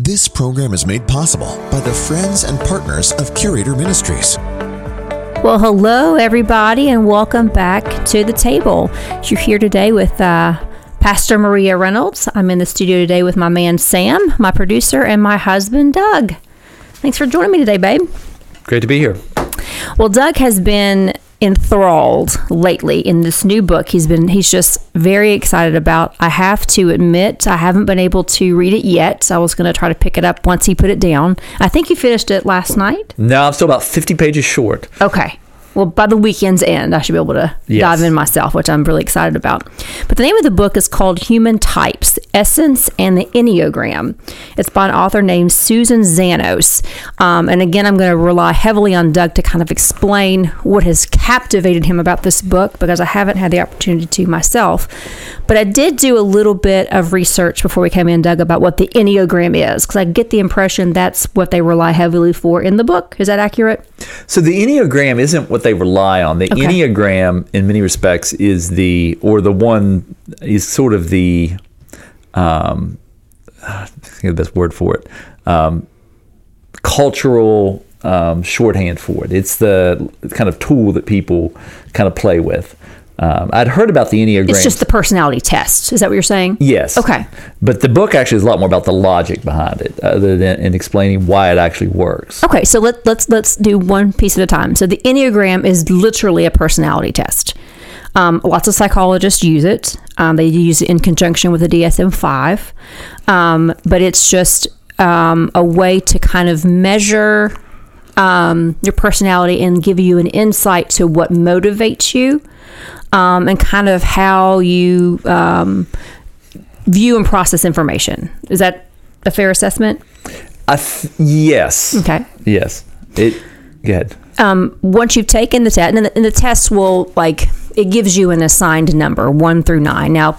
This program is made possible by the friends and partners of Curator Ministries. Well, hello, everybody, and welcome back to the table. You're here today with uh, Pastor Maria Reynolds. I'm in the studio today with my man Sam, my producer, and my husband Doug. Thanks for joining me today, babe. Great to be here. Well, Doug has been enthralled lately in this new book. He's been he's just very excited about. I have to admit i haven't been able to read it yet i was going to try to pick it up once he put it down. I think you finished it last night. No, I'm still about 50 pages short. okay well by the weekend's end i should be able to Yes. dive in myself which i'm really excited about. But the name of the book is called human types essence and the enneagram. It's by an author named susan zannos. Um, and again i'm going to rely heavily on doug to kind of explain what has captivated him about this book because i haven't had the opportunity to myself. But i did do a little bit of research before we came in doug about what the enneagram is because i get the impression that's what they rely heavily for in the book. Is that accurate? So the Enneagram isn't what they rely on. The Okay. Enneagram, in many respects, is the, or the one, is sort of the, um, think of the best word for it, um, cultural um, shorthand for it. It's the kind of tool that people kind of play with. Um, I'd heard about the Enneagram. It's just the personality test. Is that what you're saying? Yes. Okay. But the book actually is a lot more about the logic behind it, other than and explaining why it actually works. Okay, so let, let's let's do one piece at a time. So the Enneagram is literally a personality test. Um, lots of psychologists use it. Um, they use it in conjunction with the DSM five, um, but it's just um, a way to kind of measure um, your personality and give you an insight to what motivates you, um, and kind of how you um, view and process information. Is that a fair assessment? I th- yes. Okay. Yes. It. Good. um, once you've taken the test, and the, and the test will like it gives you an assigned number one through nine. Now,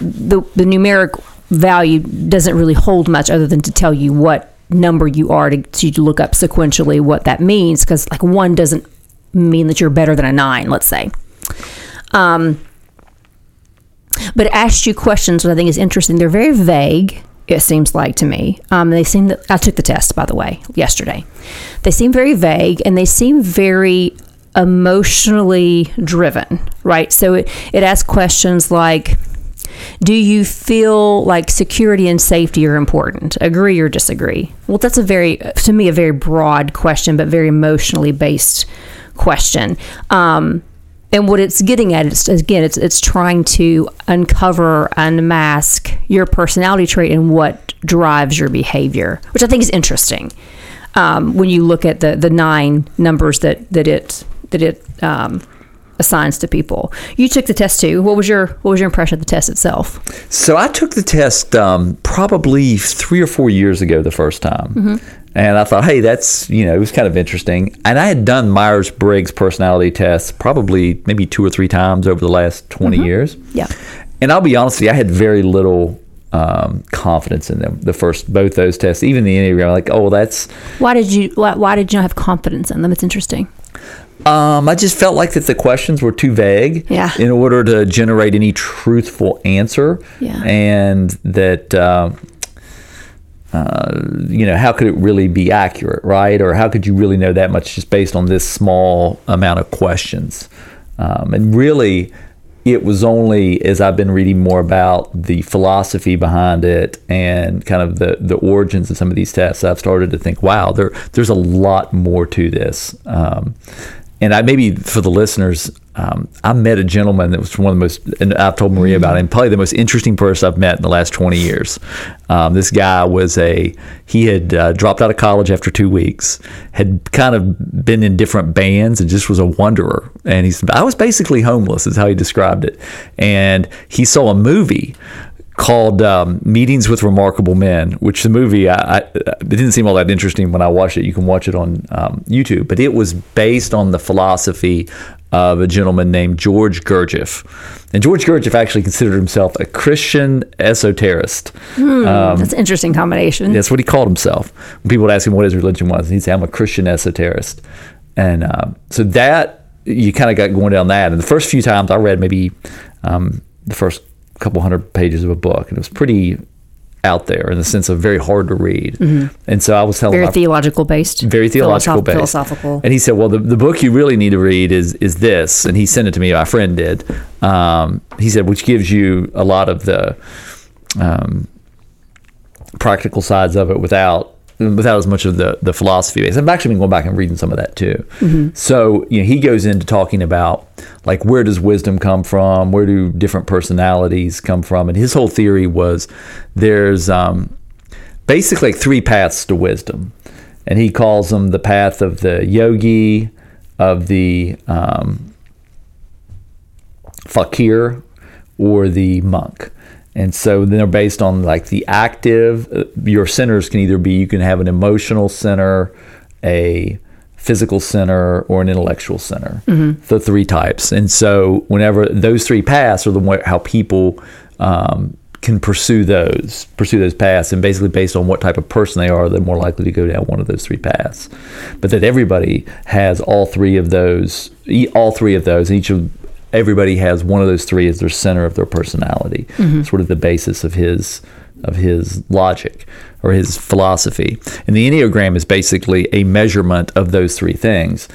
the the numeric value doesn't really hold much other than to tell you what number you are to, to look up sequentially what that means because like one doesn't mean that you're better than a nine. Let's say. Um, but it asks you questions, which I think is interesting. They're very vague. It seems like to me. Um, they seem that I took the test by the way yesterday. They seem very vague and they seem very emotionally driven, right? So it, it asks questions like, do you feel like security and safety are important? Agree or disagree? Well, that's a very, to me, a very broad question, but very emotionally based question. Um, and what it's getting at is again, it's it's trying to uncover, unmask your personality trait and what drives your behavior, which I think is interesting. Um, when you look at the the nine numbers that that it that it um, assigns to people, you took the test too. What was your what was your impression of the test itself? So I took the test um, probably three or four years ago the first time. And I thought, hey, that's, you know, it was kind of interesting. And I had done Myers Briggs personality tests probably maybe two or three times over the last 20 years. Yeah. And I'll be honest with you, I had very little um, confidence in them. The first, both those tests, even the Enneagram, like, oh, that's, Why did you why, why did you not have confidence in them? It's interesting. Um, I just felt like that the questions were too vague Yeah. in order to generate any truthful answer. Yeah. And that, uh, uh, you know, how could it really be accurate, right? Or how could you really know that much just based on this small amount of questions? Um, and really, it was only as I've been reading more about the philosophy behind it and kind of the, the origins of some of these tests, I've started to think, wow, there there's a lot more to this. Um, and I maybe for the listeners, um, I met a gentleman that was one of the most, and I've told Maria about him, probably the most interesting person I've met in the last 20 years. Um, this guy was a, he had uh, dropped out of college after two weeks, had kind of been in different bands and just was a wanderer. And he said, I was basically homeless, is how he described it. And he saw a movie called um, Meetings with Remarkable Men, which the movie I, I, it didn't seem all that interesting when I watched it. You can watch it on um, YouTube, but it was based on the philosophy of a gentleman named George Gurdjieff. And George Gurdjieff actually considered himself a Christian esoterist. That's an interesting combination. That's what he called himself. When people would ask him what his religion was, he'd say, I'm a Christian esoterist. And uh, so that, you kind of got going down that. And the first few times I read maybe um, the first couple hundred pages of a book, and it was pretty out there in the sense of very hard to read. And so I was telling Mm-hmm. Very my theological based. very theological Philosoph- based. Philosophical. And he said, "Well, the, the book you really need to read is is this." And he sent it to me. My friend did. Um, he said, which gives you a lot of the um, practical sides of it without without as much of the the philosophy base. I've actually been going back and reading some of that too. So you know, he goes into talking about like where does wisdom come from? Where do different personalities come from? And his whole theory was there's um, basically like three paths to wisdom, and he calls them the path of the yogi, of the um, fakir, or the monk. And so then they're based on like the active. uh, Your centers can either be you can have an emotional center, a physical center, or an intellectual center. The three types. And so whenever those three paths are the way how people um, can pursue those pursue those paths, and basically based on what type of person they are, they're more likely to go down one of those three paths. But that everybody has all three of those, all three of those, and each of everybody has one of those three as their center of their personality, sort of the basis of his of his logic or his philosophy. And the enneagram is basically a measurement of those three things.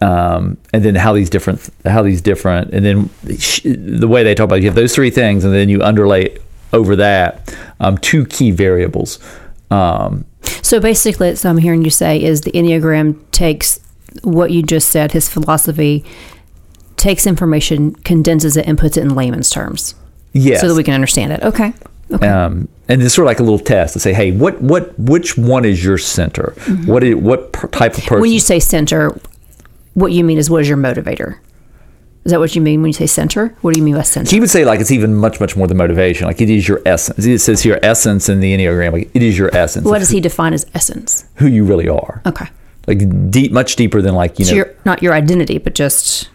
Um, and then how these different how these different and then sh- the way they talk about it, you have those three things and then you underlay over that um, two key variables um, So basically, what I'm hearing you say is the Enneagram takes what you just said, his philosophy, takes information, condenses it, and puts it in layman's terms yes so that we can understand it. Okay. Okay. um, and it's sort of like a little test to say, hey, what, what, which one is your center? What, is, what per- type of person? Mm-hmm. when you say center, what you mean is what is your motivator? Is that what you mean when you say center? What do you mean by center? he would say like it's even much, much more than motivation. Like it is your essence. It says here essence in the enneagram. Like it is your essence. what does he define as essence? who you really are. Okay. Like deep, much deeper than like you So know, your not your identity, but just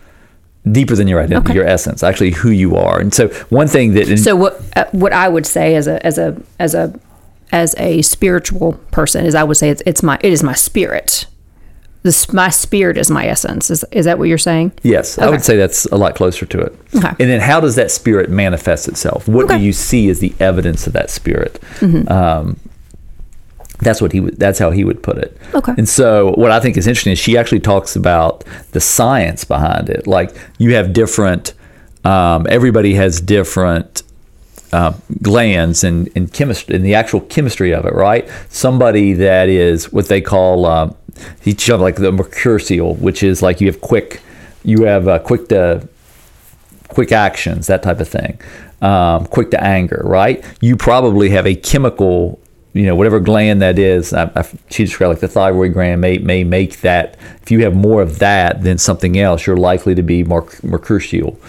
deeper than your identity, Okay. your essence, actually who you are. And so one thing that so what uh, what I would say as a as a as a as a spiritual person is I would say it's, it's my it is my spirit. This my spirit is my essence. Is is that what you're saying? Yes, I would say that's a lot closer to it. Okay. And then how does that spirit manifest itself? What Okay. Mm-hmm. do you see as the evidence of that spirit? Um, that's what he would. That's how he would put it. Okay. And so, what I think is interesting is she actually talks about the science behind it. Like you have different. Um, everybody has different uh, glands and in, chemistry, in the actual chemistry of it, right? Somebody that is what they call um, showed like the mercurial, which is like you have quick, you have uh, quick to quick actions, that type of thing, um, quick to anger, right? You probably have a chemical, you know, whatever gland that is. I, I, she described like the thyroid gland may may make that. If you have more of that than something else, you're likely to be more mercurial.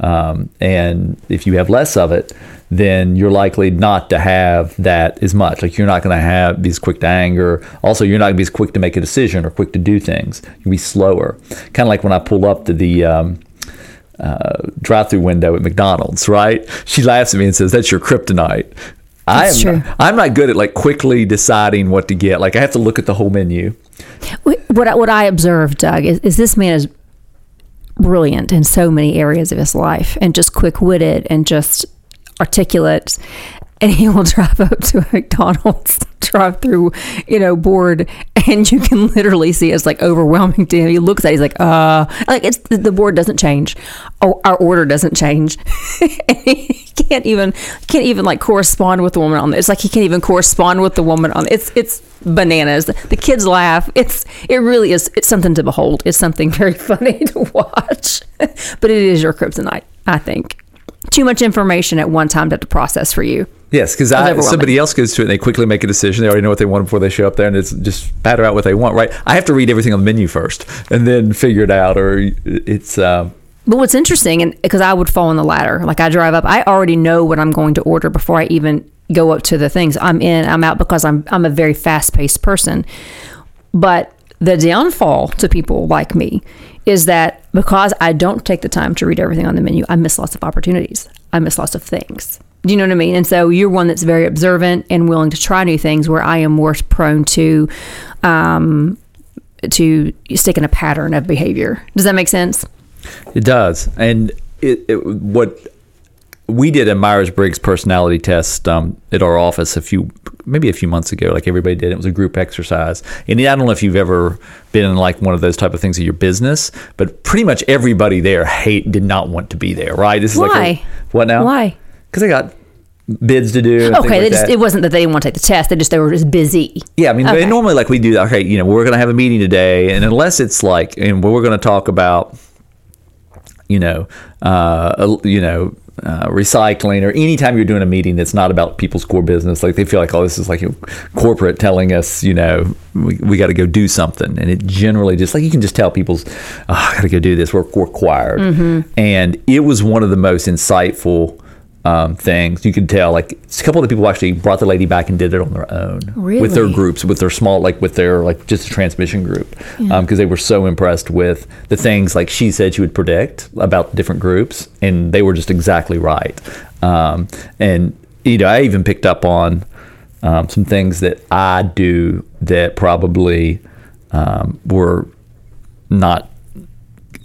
Um, and if you have less of it, then you're likely not to have that as much. Like you're not going to have be as quick to anger. Also, you're not going to be as quick to make a decision or quick to do things. You'll be slower. Kind of like when I pull up to the um, uh, drive-through window at McDonald's, right? She laughs at me and says, "That's your kryptonite." I That's am. true. I'm not good at like quickly deciding what to get. Like I have to look at the whole menu. What I- what I observed, Doug, is, is this man is brilliant in so many areas of his life, and just quick witted and just articulate. And he will drive up to a McDonald's drive through, you know, board, and you can literally see it's like overwhelming to him. He looks at, it, he's like, uh, like it's the board doesn't change, oh, our order doesn't change. he can't even can't even like correspond with the woman on it. It's like he can't even correspond with the woman on it. It's it's bananas. The kids laugh. It's it really is. It's something to behold. It's something very funny to watch. but it is your kryptonite, I think. Too much information at one time to to process for you. Yes, because somebody else goes to it and they quickly make a decision. They already know what they want before they show up there, and it's just batter out what they want. Right? I have to read everything on the menu first and then figure it out, or it's. Um, But what's interesting, and because I would fall on the latter, like I drive up, I already know what I'm going to order before I even go up to the things. I'm in, I'm out because I'm I'm a very fast paced person. But the downfall to people like me is that because I don't take the time to read everything on the menu, I miss lots of opportunities. I miss lots of things. Do you know what I mean? And so you're one that's very observant and willing to try new things, where I am more prone to um, to stick in a pattern of behavior. Does that make sense? It does, and it, it what we did a Myers Briggs personality test um, at our office a few, maybe a few months ago. Like everybody did, it was a group exercise. And I don't know if you've ever been in like one of those type of things in your business, but pretty much everybody there hate did not want to be there. Right? This is like Why? a, what now? Why? Because they got bids to do. Okay, they like just, it wasn't that they didn't want to take the test; they just they were just busy. Yeah, I mean, Okay. normally like we do. Okay, you know, we're going to have a meeting today, and unless it's like, and we're going to talk about, you know, uh, you know, uh, recycling, or anytime you're doing a meeting that's not about people's core business, like they feel like, oh, this is like a corporate telling us, you know, we, we got to go do something, and it generally just like you can just tell people's, oh, I got to go do this. We're, we're required, and it was one of the most insightful. Um, things. You could tell, like a couple of the people actually brought the lady back and did it on their own. With their groups, with their small, like with their like just a transmission group, because they were so impressed with the things like she said she would predict about different groups, and they were just exactly right. Um, and you know, I even picked up on um, some things that I do that probably um, were not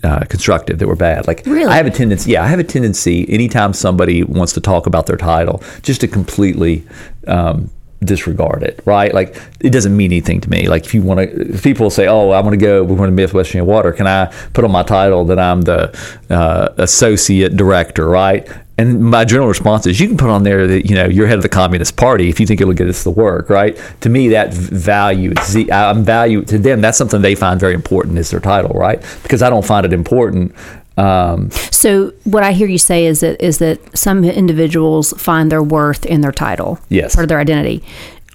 uh, constructive that were bad. Like Really? I have a tendency, yeah, I have a tendency anytime somebody wants to talk about their title, just to completely um, disregard it, right? Like it doesn't mean anything to me. Like if you want to, people say, "Oh, I want to go, we want to Midwest Virginia Water," can I put on my title that I'm the uh, associate director, right? And my general response is, you can put on there that you know you're head of the Communist Party if you think it'll get us the work, right? To me, that value, I'm value to them. That's something they find very important is their title, right? Because I don't find it important. Um, So what I hear you say is that is that some individuals find their worth in their title, Yes. part of their identity,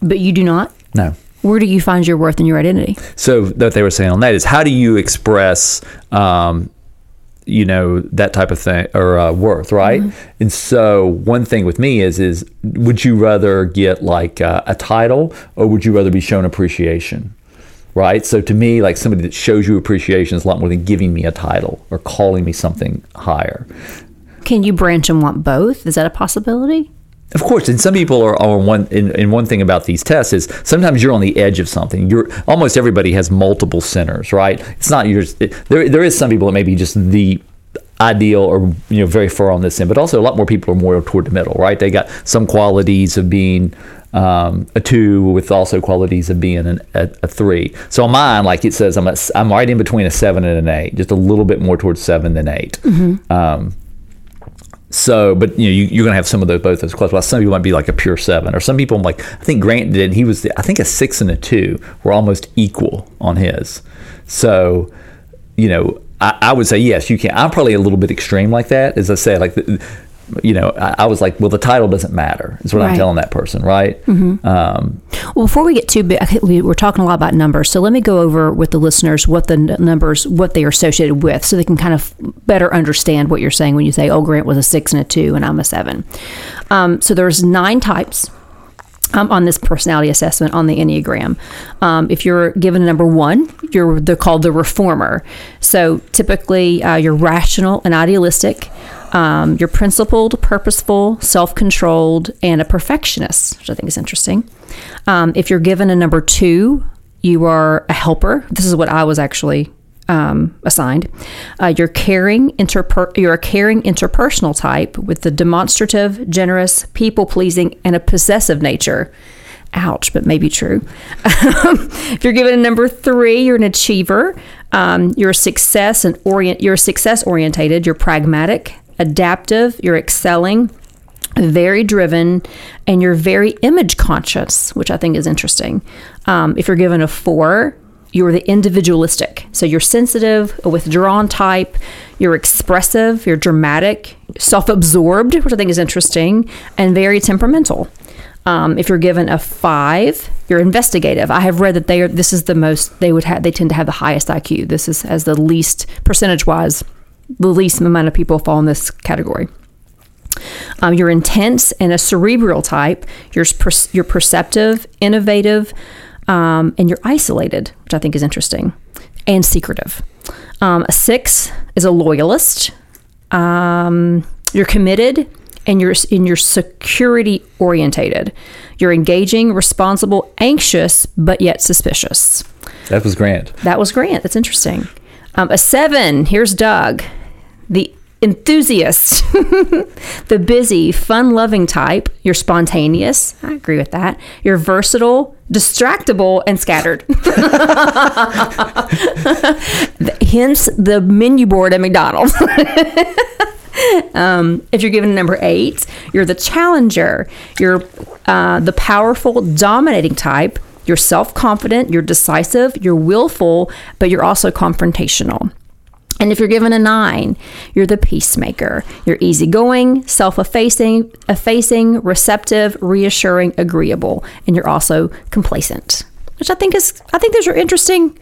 but you do not. no. Where do you find your worth in your identity? So what they were saying on that is, how do you express, um, you know, that type of thing or uh, worth, right? And so one thing with me is, is would you rather get like uh, a title or would you rather be shown appreciation? Right. So to me, like somebody that shows you appreciation is a lot more than giving me a title or calling me something higher. Can you branch and want both? Is that a possibility? Of course, and some people are, are one. And, one thing about these tests is sometimes you're on the edge of something. You're almost everybody has multiple centers, right? It's not yours. It, there, there is some people that may be just the ideal or you know very far on this end, but also a lot more people are more toward the middle, right? They got some qualities of being um, a two with also qualities of being an, a, a three. So on mine, like it says, I'm a, I'm right in between a seven and an eight, just a little bit more towards seven than 8 Um, so, but you know, you, you're going to have some of those both those clubs. Well, some people might be like a pure seven, or some people like I think Grant did. He was I think a six and a two were almost equal on his. So, you know, I, I would say yes, you can. I'm probably a little bit extreme like that. As I said, like. The, you know, I, I was like, well, the title doesn't matter. Is what I'm telling that person, right? Um, Well, before we get too big, we- we're talking a lot about numbers. So let me go over with the listeners what the n- numbers, what they are associated with, so they can kind of better understand what you're saying when you say, "Oh, Grant was a six and a two, and I'm a seven. Um, so there's nine types. Um, on this personality assessment on the Enneagram. Um, if you're given a number one, you're called the reformer. So typically, uh, you're rational and idealistic. Um, you're principled, purposeful, self-controlled, and a perfectionist, which I think is interesting. Um, if you're given a number two, you are a helper. This is what I was actually um, assigned. Uh, you're caring, interper- you're a caring interpersonal type with the demonstrative, generous, people pleasing, and a possessive nature. Ouch, but maybe true. if you're given a number three, you're an achiever. Um, you're a success and orient. You're success orientated. You're pragmatic, adaptive. You're excelling very driven and you're very image conscious, which I think is interesting. Um, if you're given a four, you're the individualistic. So you're sensitive, a withdrawn type, you're expressive, you're dramatic, self absorbed, which I think is interesting, and very temperamental. Um, if you're given a five, you're investigative. I have read that they are. This is the most they would have. They tend to have the highest IQ. This is as the least percentage wise, the least amount of people fall in this category. Um, you're intense and a cerebral type. You're per- you're perceptive, innovative, um, and you're isolated, which I think is interesting, and secretive. Um, a six is a loyalist. Um, you're committed and you're in your security orientated. You're engaging, responsible, anxious, but yet suspicious. that was Grant. That was Grant. That's interesting. Um, a seven. Here's Doug, the enthusiast, the busy, fun loving type. You're spontaneous. I agree with that. You're versatile, distractible, and scattered. Hence the menu board at McDonald's. Um, if you're given number eight, you're the challenger. You're uh, the powerful, dominating type. You're self confident, you're decisive, you're willful, but you're also confrontational. And if you're given a nine, you're the peacemaker. You're easygoing, self effacing, effacing, receptive, reassuring, agreeable, and you're also complacent. Which I think is, I think those are interesting.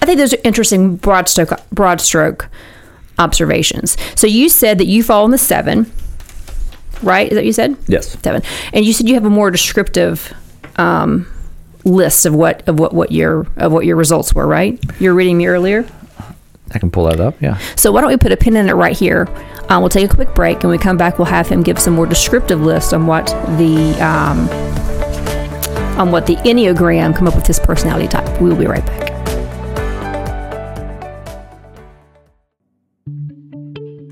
I think those are interesting broad stroke, broad stroke observations. So you said that you fall in the seven, right? Is that what you said? Yes. Seven. And you said you have a more descriptive um, list of what of what what your of what your results were, right? You were reading me earlier. I can pull that up. Yeah. So why don't we put a pin in it right here? Um, we'll take a quick break, and we come back, we'll have him give some more descriptive list on what the um, on what the Enneagram come up with his personality type. We will be right back.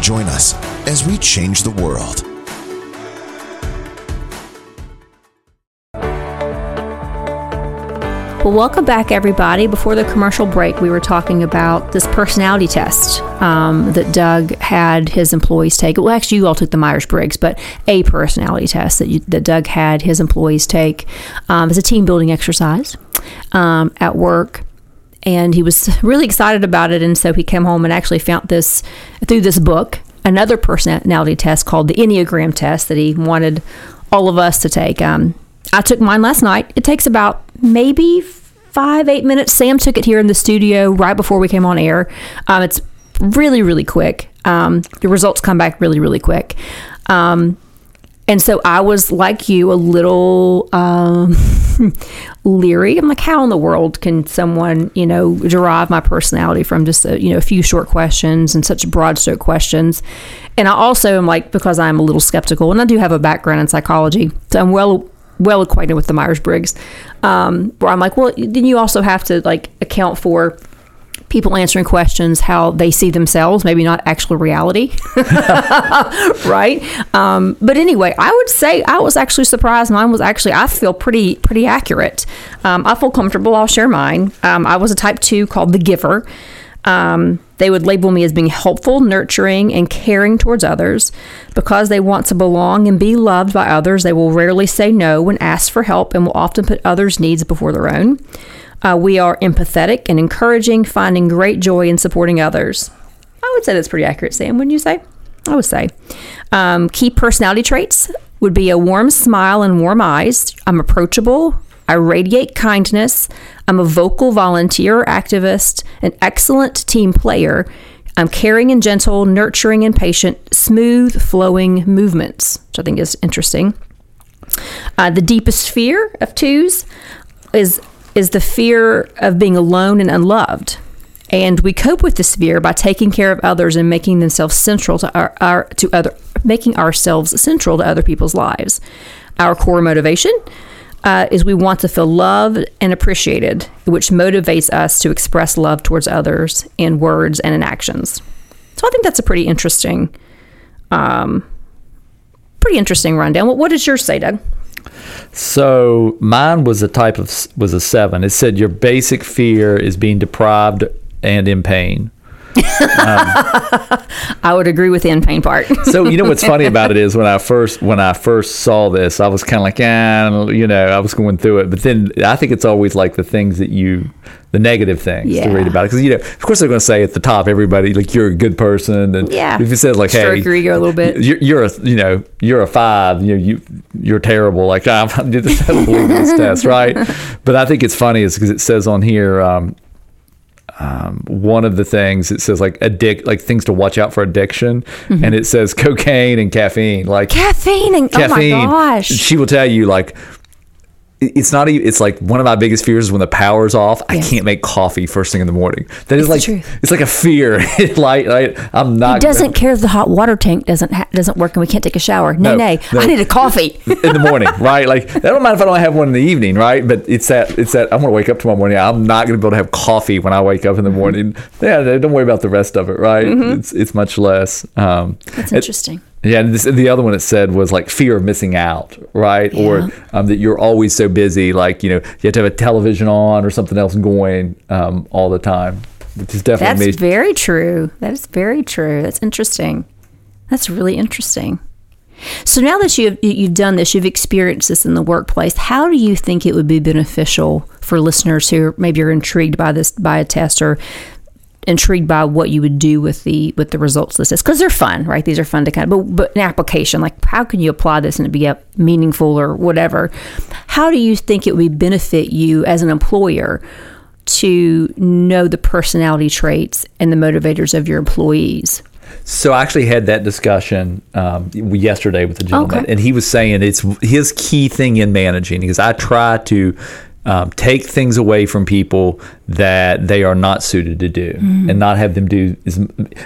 Join us as we change the world. Well, welcome back, everybody. Before the commercial break, we were talking about this personality test um, that Doug had his employees take. Well, actually, you all took the Myers Briggs, but a personality test that, you, that Doug had his employees take um, as a team building exercise um, at work. And he was really excited about it. And so he came home and actually found this through this book, another personality test called the Enneagram test that he wanted all of us to take. Um, I took mine last night. It takes about maybe five, eight minutes. Sam took it here in the studio right before we came on air. Um, it's really, really quick. Um, the results come back really, really quick. Um, and so I was like you, a little um, leery. I'm like, how in the world can someone, you know, derive my personality from just a, you know a few short questions and such broad stroke questions? And I also am like, because I'm a little skeptical, and I do have a background in psychology, so I'm well well acquainted with the Myers Briggs. Um, where I'm like, well, then you also have to like account for people answering questions how they see themselves, maybe not actual reality, right? Um, but anyway, I would say I was actually surprised. Mine was actually I feel pretty pretty accurate. Um, I feel comfortable. I'll share mine. Um, I was a type two called the giver. Um, they would label me as being helpful, nurturing, and caring towards others. Because they want to belong and be loved by others, they will rarely say no when asked for help and will often put others' needs before their own. Uh, we are empathetic and encouraging, finding great joy in supporting others. I would say that's pretty accurate, Sam, wouldn't you say? I would say. Um, key personality traits would be a warm smile and warm eyes. I'm approachable. I radiate kindness. I'm a vocal volunteer activist, an excellent team player. I'm caring and gentle, nurturing and patient, smooth flowing movements, which I think is interesting. Uh, the deepest fear of twos is is the fear of being alone and unloved. And we cope with this fear by taking care of others and making themselves central to our, our to other making ourselves central to other people's lives. Our core motivation uh, is we want to feel loved and appreciated, which motivates us to express love towards others in words and in actions. So I think that's a pretty interesting, um, pretty interesting rundown. What, what does yours say, Doug? So mine was a type of was a seven. It said your basic fear is being deprived and in pain. I would agree with the in pain part. so you know what's funny about it is when I first when I first saw this, I was kind of like, ah, you know, I was going through it. But then I think it's always like the things that you, the negative things Yeah. to read about it, because you know, of course they're going to say at the top, everybody like you're a good person, and Yeah. if it says like, Stroke hey, your ego a little bit. you're, you're a you know you're a five, you know you you're terrible. Like I'm, I don't believe in this test, right? But I think it's funny is because it says on here. Um, um, one of the things it says like addict like things to watch out for addiction, and it says cocaine and caffeine. Like Caffeine and caffeine. oh my gosh. She will tell you like it's not even it's like one of my biggest fears is when the power's off i can't make coffee first thing in the morning that is It's like it's like a fear like, like i'm not He doesn't care if the hot water tank doesn't ha- doesn't work and we can't take a shower. No, No, nay, no. I need a coffee. in the morning, right? Like that don't matter if I don't have one in the evening, right? But it's that it's that I'm gonna wake up tomorrow morning. I'm not gonna be able to have coffee when I wake up in the morning. Yeah, don't worry about the rest of it, right? It's it's much less. Um, That's it- interesting. Yeah, and this, the other one it said was like fear of missing out, right? Yeah. Or um, that you're always so busy, like you know, you have to have a television on or something else going um, all the time, which is definitely That's me. very true. That is very true. That's interesting. That's really interesting. So now that you've you've done this, you've experienced this in the workplace. How do you think it would be beneficial for listeners who maybe are intrigued by this by a test or intrigued by what you would do with the with the results this because they're fun, right? These are fun to kind of but but an application like how can you apply this and it be uh, meaningful or whatever? How do you think it would benefit you as an employer to know the personality traits and the motivators of your employees? So I actually had that discussion um, yesterday with a gentleman, Okay. and he was saying it's his key thing in managing because I try to um, take things away from people that they are not suited to do, and not have them do. As,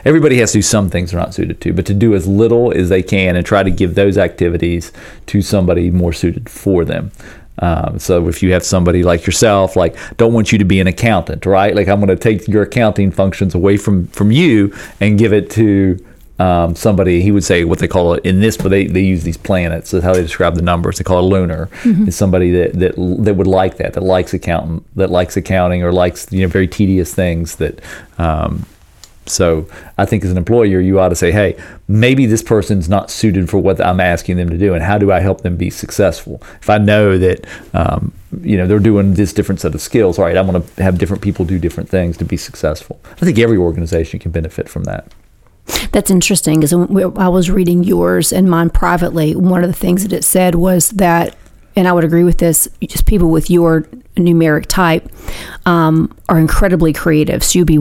everybody has to do some things they're not suited to, but to do as little as they can, and try to give those activities to somebody more suited for them. Um, so if you have somebody like yourself, like don't want you to be an accountant, right? Like I'm going to take your accounting functions away from from you and give it to um, somebody. He would say what they call it in this, but they, they use these planets. That's how they describe the numbers. They call it lunar. Is somebody that, that that would like that, that likes accountant, that likes accounting, or likes you know very tedious things that. Um, so I think as an employer, you ought to say, hey, maybe this person's not suited for what I'm asking them to do, and how do I help them be successful? If I know that, um, you know, they're doing this different set of skills, all right, I want to have different people do different things to be successful. I think every organization can benefit from that. That's interesting because I was reading yours and mine privately, one of the things that it said was that, and I would agree with this, just people with your numeric type um, are incredibly creative. So you'd be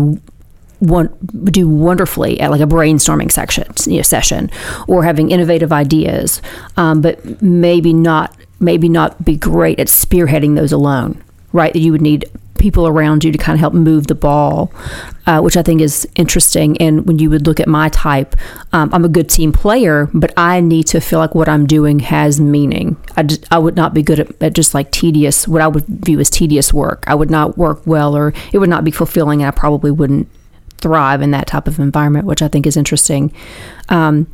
one, do wonderfully at like a brainstorming section, you know, session or having innovative ideas, um, but maybe not maybe not be great at spearheading those alone. Right, that you would need people around you to kind of help move the ball, uh, which I think is interesting. And when you would look at my type, um, I'm a good team player, but I need to feel like what I'm doing has meaning. I, just, I would not be good at, at just like tedious, what I would view as tedious work. I would not work well, or it would not be fulfilling, and I probably wouldn't thrive in that type of environment, which I think is interesting. Um,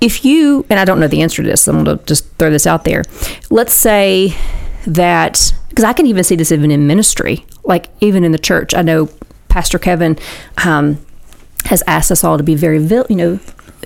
if you, and I don't know the answer to this, so I'm going to just throw this out there. Let's say that, because I can even see this even in ministry, like even in the church. I know Pastor Kevin um, has asked us all to be very, you know,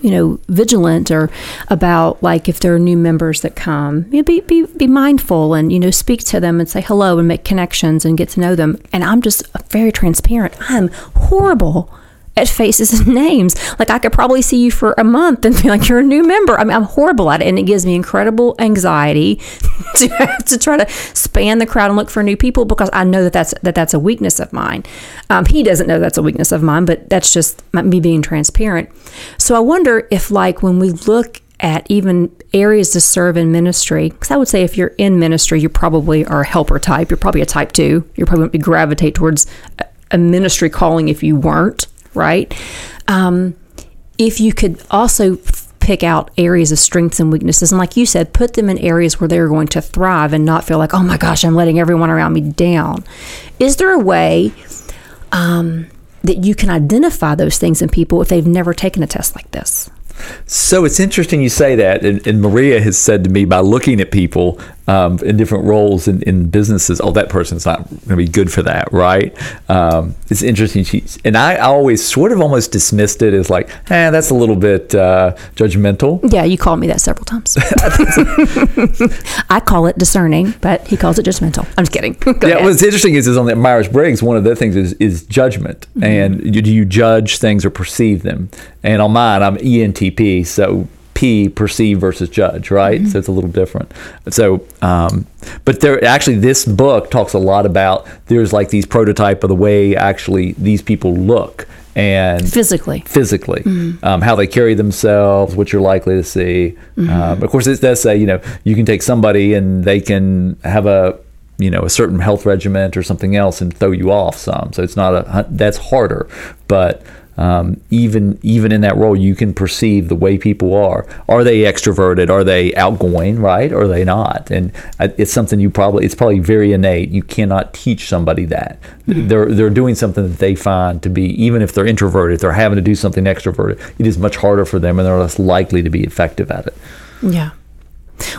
you know, vigilant or about like if there are new members that come, you know, be, be be mindful and you know speak to them and say hello and make connections and get to know them. And I'm just very transparent. I'm horrible at faces and names. Like I could probably see you for a month and be like, "You're a new member." I mean, I'm horrible at it, and it gives me incredible anxiety to to try to span the crowd and look for new people because I know that that's that that's a weakness of mine. Um, he doesn't know that's a weakness of mine, but that's just me being transparent. So I wonder if, like, when we look at even areas to serve in ministry, because I would say if you're in ministry, you probably are a helper type. You're probably a type two. You're probably going to gravitate towards a ministry calling if you weren't right? Um, if you could also pick out areas of strengths and weaknesses, and like you said, put them in areas where they're going to thrive and not feel like, oh my gosh, I'm letting everyone around me down. Is there a way um, that you can identify those things in people if they've never taken a test like this? So it's interesting you say that, and, and Maria has said to me by looking at people um, in different roles in, in businesses, oh, that person's not going to be good for that, right? Um, it's interesting. She, and I always sort of almost dismissed it as like, eh, that's a little bit uh, judgmental. Yeah, you called me that several times. I call it discerning, but he calls it judgmental. I'm just kidding. Go yeah, ahead. what's interesting is, is on the Myers Briggs, one of the things is, is judgment. And do you judge things or perceive them? And on mine, I'm ENTP, so P perceive versus judge, right? So it's a little different. So, um, but there actually this book talks a lot about there's like these prototype of the way actually these people look and Physically. physically, um, how they carry themselves, what you're likely to see. Um, of course, it does say you know you can take somebody and they can have a you know a certain health regimen or something else and throw you off some. So it's not a that's harder, but. Um, even even in that role, you can perceive the way people are. Are they extroverted? Are they outgoing? Right? Are they not? And it's something you probably it's probably very innate. You cannot teach somebody that. They're they're doing something that they find to be even if they're introverted, they're having to do something extroverted, it is much harder for them, and they're less likely to be effective at it. Yeah.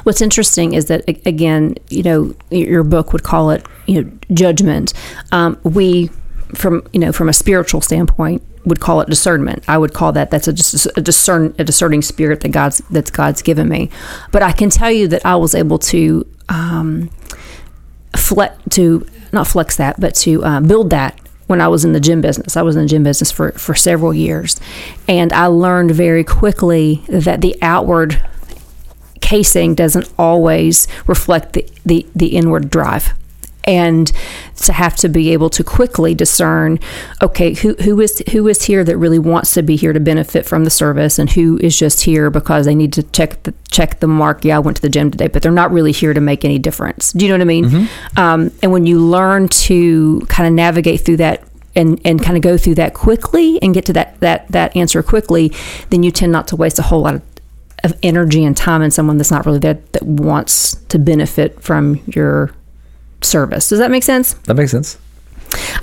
What's interesting is that again, you know, your book would call it, you know, judgment. Um, we, from you know, from a spiritual standpoint, would call it discernment. I would call that that's a a discern a discerning spirit that God's that's God's given me. But I can tell you that I was able to um, flex to not flex that, but to uh, build that when I was in the gym business. I was in the gym business for for several years, and I learned very quickly that the outward casing doesn't always reflect the, the, the inward drive. And to have to be able to quickly discern, okay, who, who is who is here that really wants to be here to benefit from the service, and who is just here because they need to check the check the mark. Yeah, I went to the gym today, but they're not really here to make any difference. Do you know what I mean? Um, and when you learn to kind of navigate through that and, and kind of go through that quickly and get to that, that that answer quickly, then you tend not to waste a whole lot of of energy and time in someone that's not really there that wants to benefit from your service. Does that make sense? That makes sense.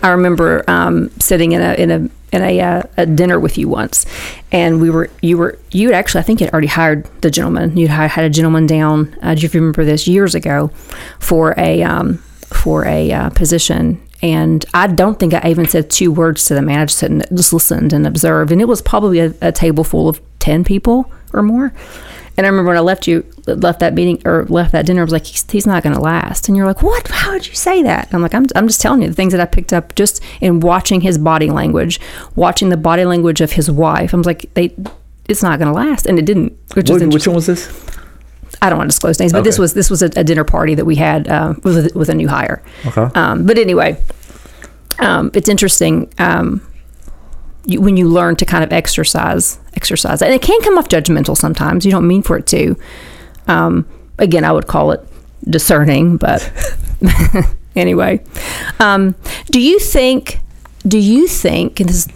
I remember um, sitting in a in a in a, uh, a dinner with you once, and we were you were you had actually I think you had already hired the gentleman. You had had a gentleman down. Uh, do you remember this years ago for a um, for a uh, position? And I don't think I even said two words to the man. I just, just listened and observed, and it was probably a, a table full of ten people or more. And I remember when I left you, left that meeting or left that dinner, I was like, he's, he's not going to last. And you're like, what? How would you say that? And I'm like, I'm, I'm just telling you the things that I picked up just in watching his body language, watching the body language of his wife. I'm like, they, it's not going to last, and it didn't. Which What, which one was this? I don't want to disclose names, but this was this was a, a dinner party that we had uh, with a, with a new hire. Okay. Um, but anyway, um, it's interesting um, you, when you learn to kind of exercise exercise, and it can come off judgmental sometimes. You don't mean for it to. Um, again, I would call it discerning, but anyway, um, do you think? Do you think? And this is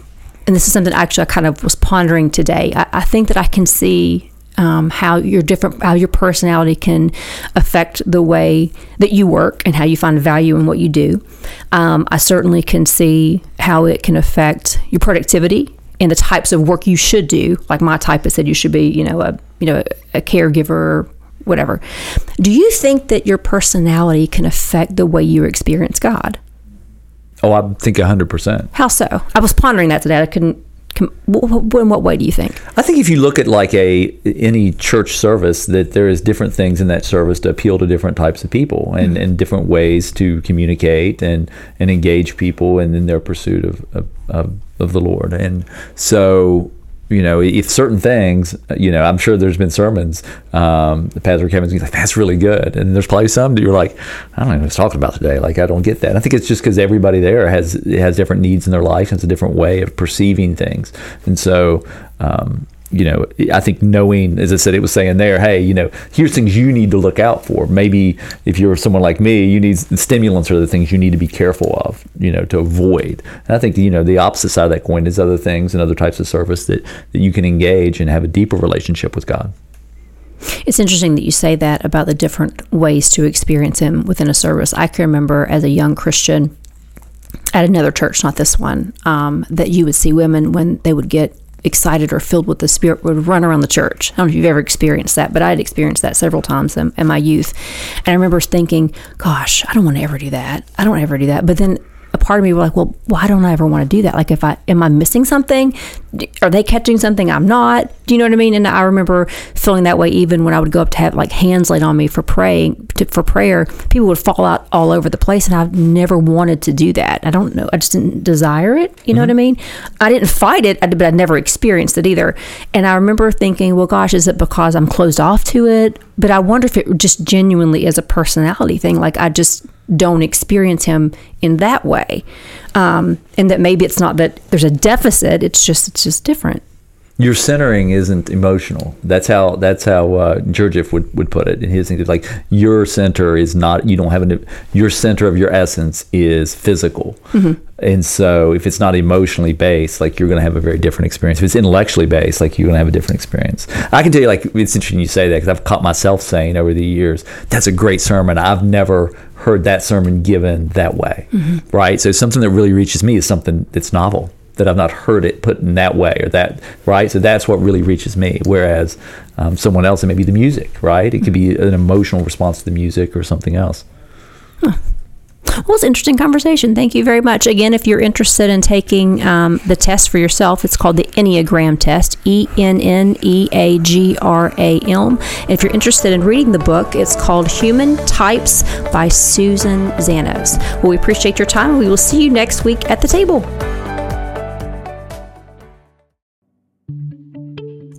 and this is something actually I kind of was pondering today. I, I think that I can see um, how your different how your personality can affect the way that you work and how you find value in what you do. Um, I certainly can see how it can affect your productivity and the types of work you should do. Like my type has said, you should be you know a you know a caregiver. Whatever. Do you think that your personality can affect the way you experience God? Oh, I think hundred percent. How so? I was pondering that today. I couldn't. Com- w- w- in what way do you think? I think if you look at like a any church service, that there is different things in that service to appeal to different types of people and, mm-hmm. and different ways to communicate and, and engage people and in their pursuit of, of, of the Lord. And so, you know, if certain things, you know, I'm sure there's been sermons, um, Pastor Kevin's like, that's really good. And there's probably some that you're like, I don't know what talking about today. Like, I don't get that. I think it's just because everybody there has has different needs in their life and it's a different way of perceiving things. And so, um, you know, I think knowing, as I said, it was saying there, hey, you know, here's things you need to look out for. Maybe if you're someone like me, you need stimulants are the things you need to be careful of, you know, to avoid. And I think, you know, the opposite side of that coin is other things and other types of service that, that you can engage and have a deeper relationship with God. It's interesting that you say that about the different ways to experience Him within a service. I can remember as a young Christian at another church, not this one, um, that you would see women when they would get excited or filled with the Spirit would run around the church. I don't know if you've ever experienced that, but I had experienced that several times in, in my youth. And I remember thinking, gosh, I don't want to ever do that. I don't ever do that. But then part of me was like, well, why don't I ever want to do that? Like, if I am I missing something? Are they catching something I'm not? Do you know what I mean? And I remember feeling that way even when I would go up to have like hands laid on me for praying to, for prayer. People would fall out all over the place, and I've never wanted to do that. I don't know. I just didn't desire it. You know what I mm-hmm. mean? I didn't fight it, but I never experienced it either. And I remember thinking, well, gosh, is it because I'm closed off to it? But I wonder if it just genuinely is a personality thing. Like I just don't experience him in that way, um, and that maybe it's not that there's a deficit. It's just it's just different. Your centering isn't emotional. That's how that's how uh, Gurdjieff would, would put it in his thing. Like your center is not you don't have an your center of your essence is physical, and so if it's not emotionally based, like you're going to have a very different experience. If it's intellectually based, like you're going to have a different experience. I can tell you, like it's interesting you say that because I've caught myself saying over the years, "That's a great sermon." I've never heard that sermon given that way, right? So something that really reaches me is something that's novel that I've not heard it put in that way or that right. So that's what really reaches me. Whereas um, someone else, it may be the music, right? It could be an emotional response to the music or something else. Well, it's an interesting conversation. Thank you very much. Again, if you're interested in taking um, the test for yourself, it's called the Enneagram test, E N N E A G R A M. If you're interested in reading the book, it's called Human Types by Susan Zannos. Well, we appreciate your time. We will see you next week at the table.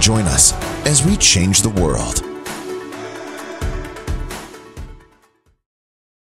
Join us as we change the world.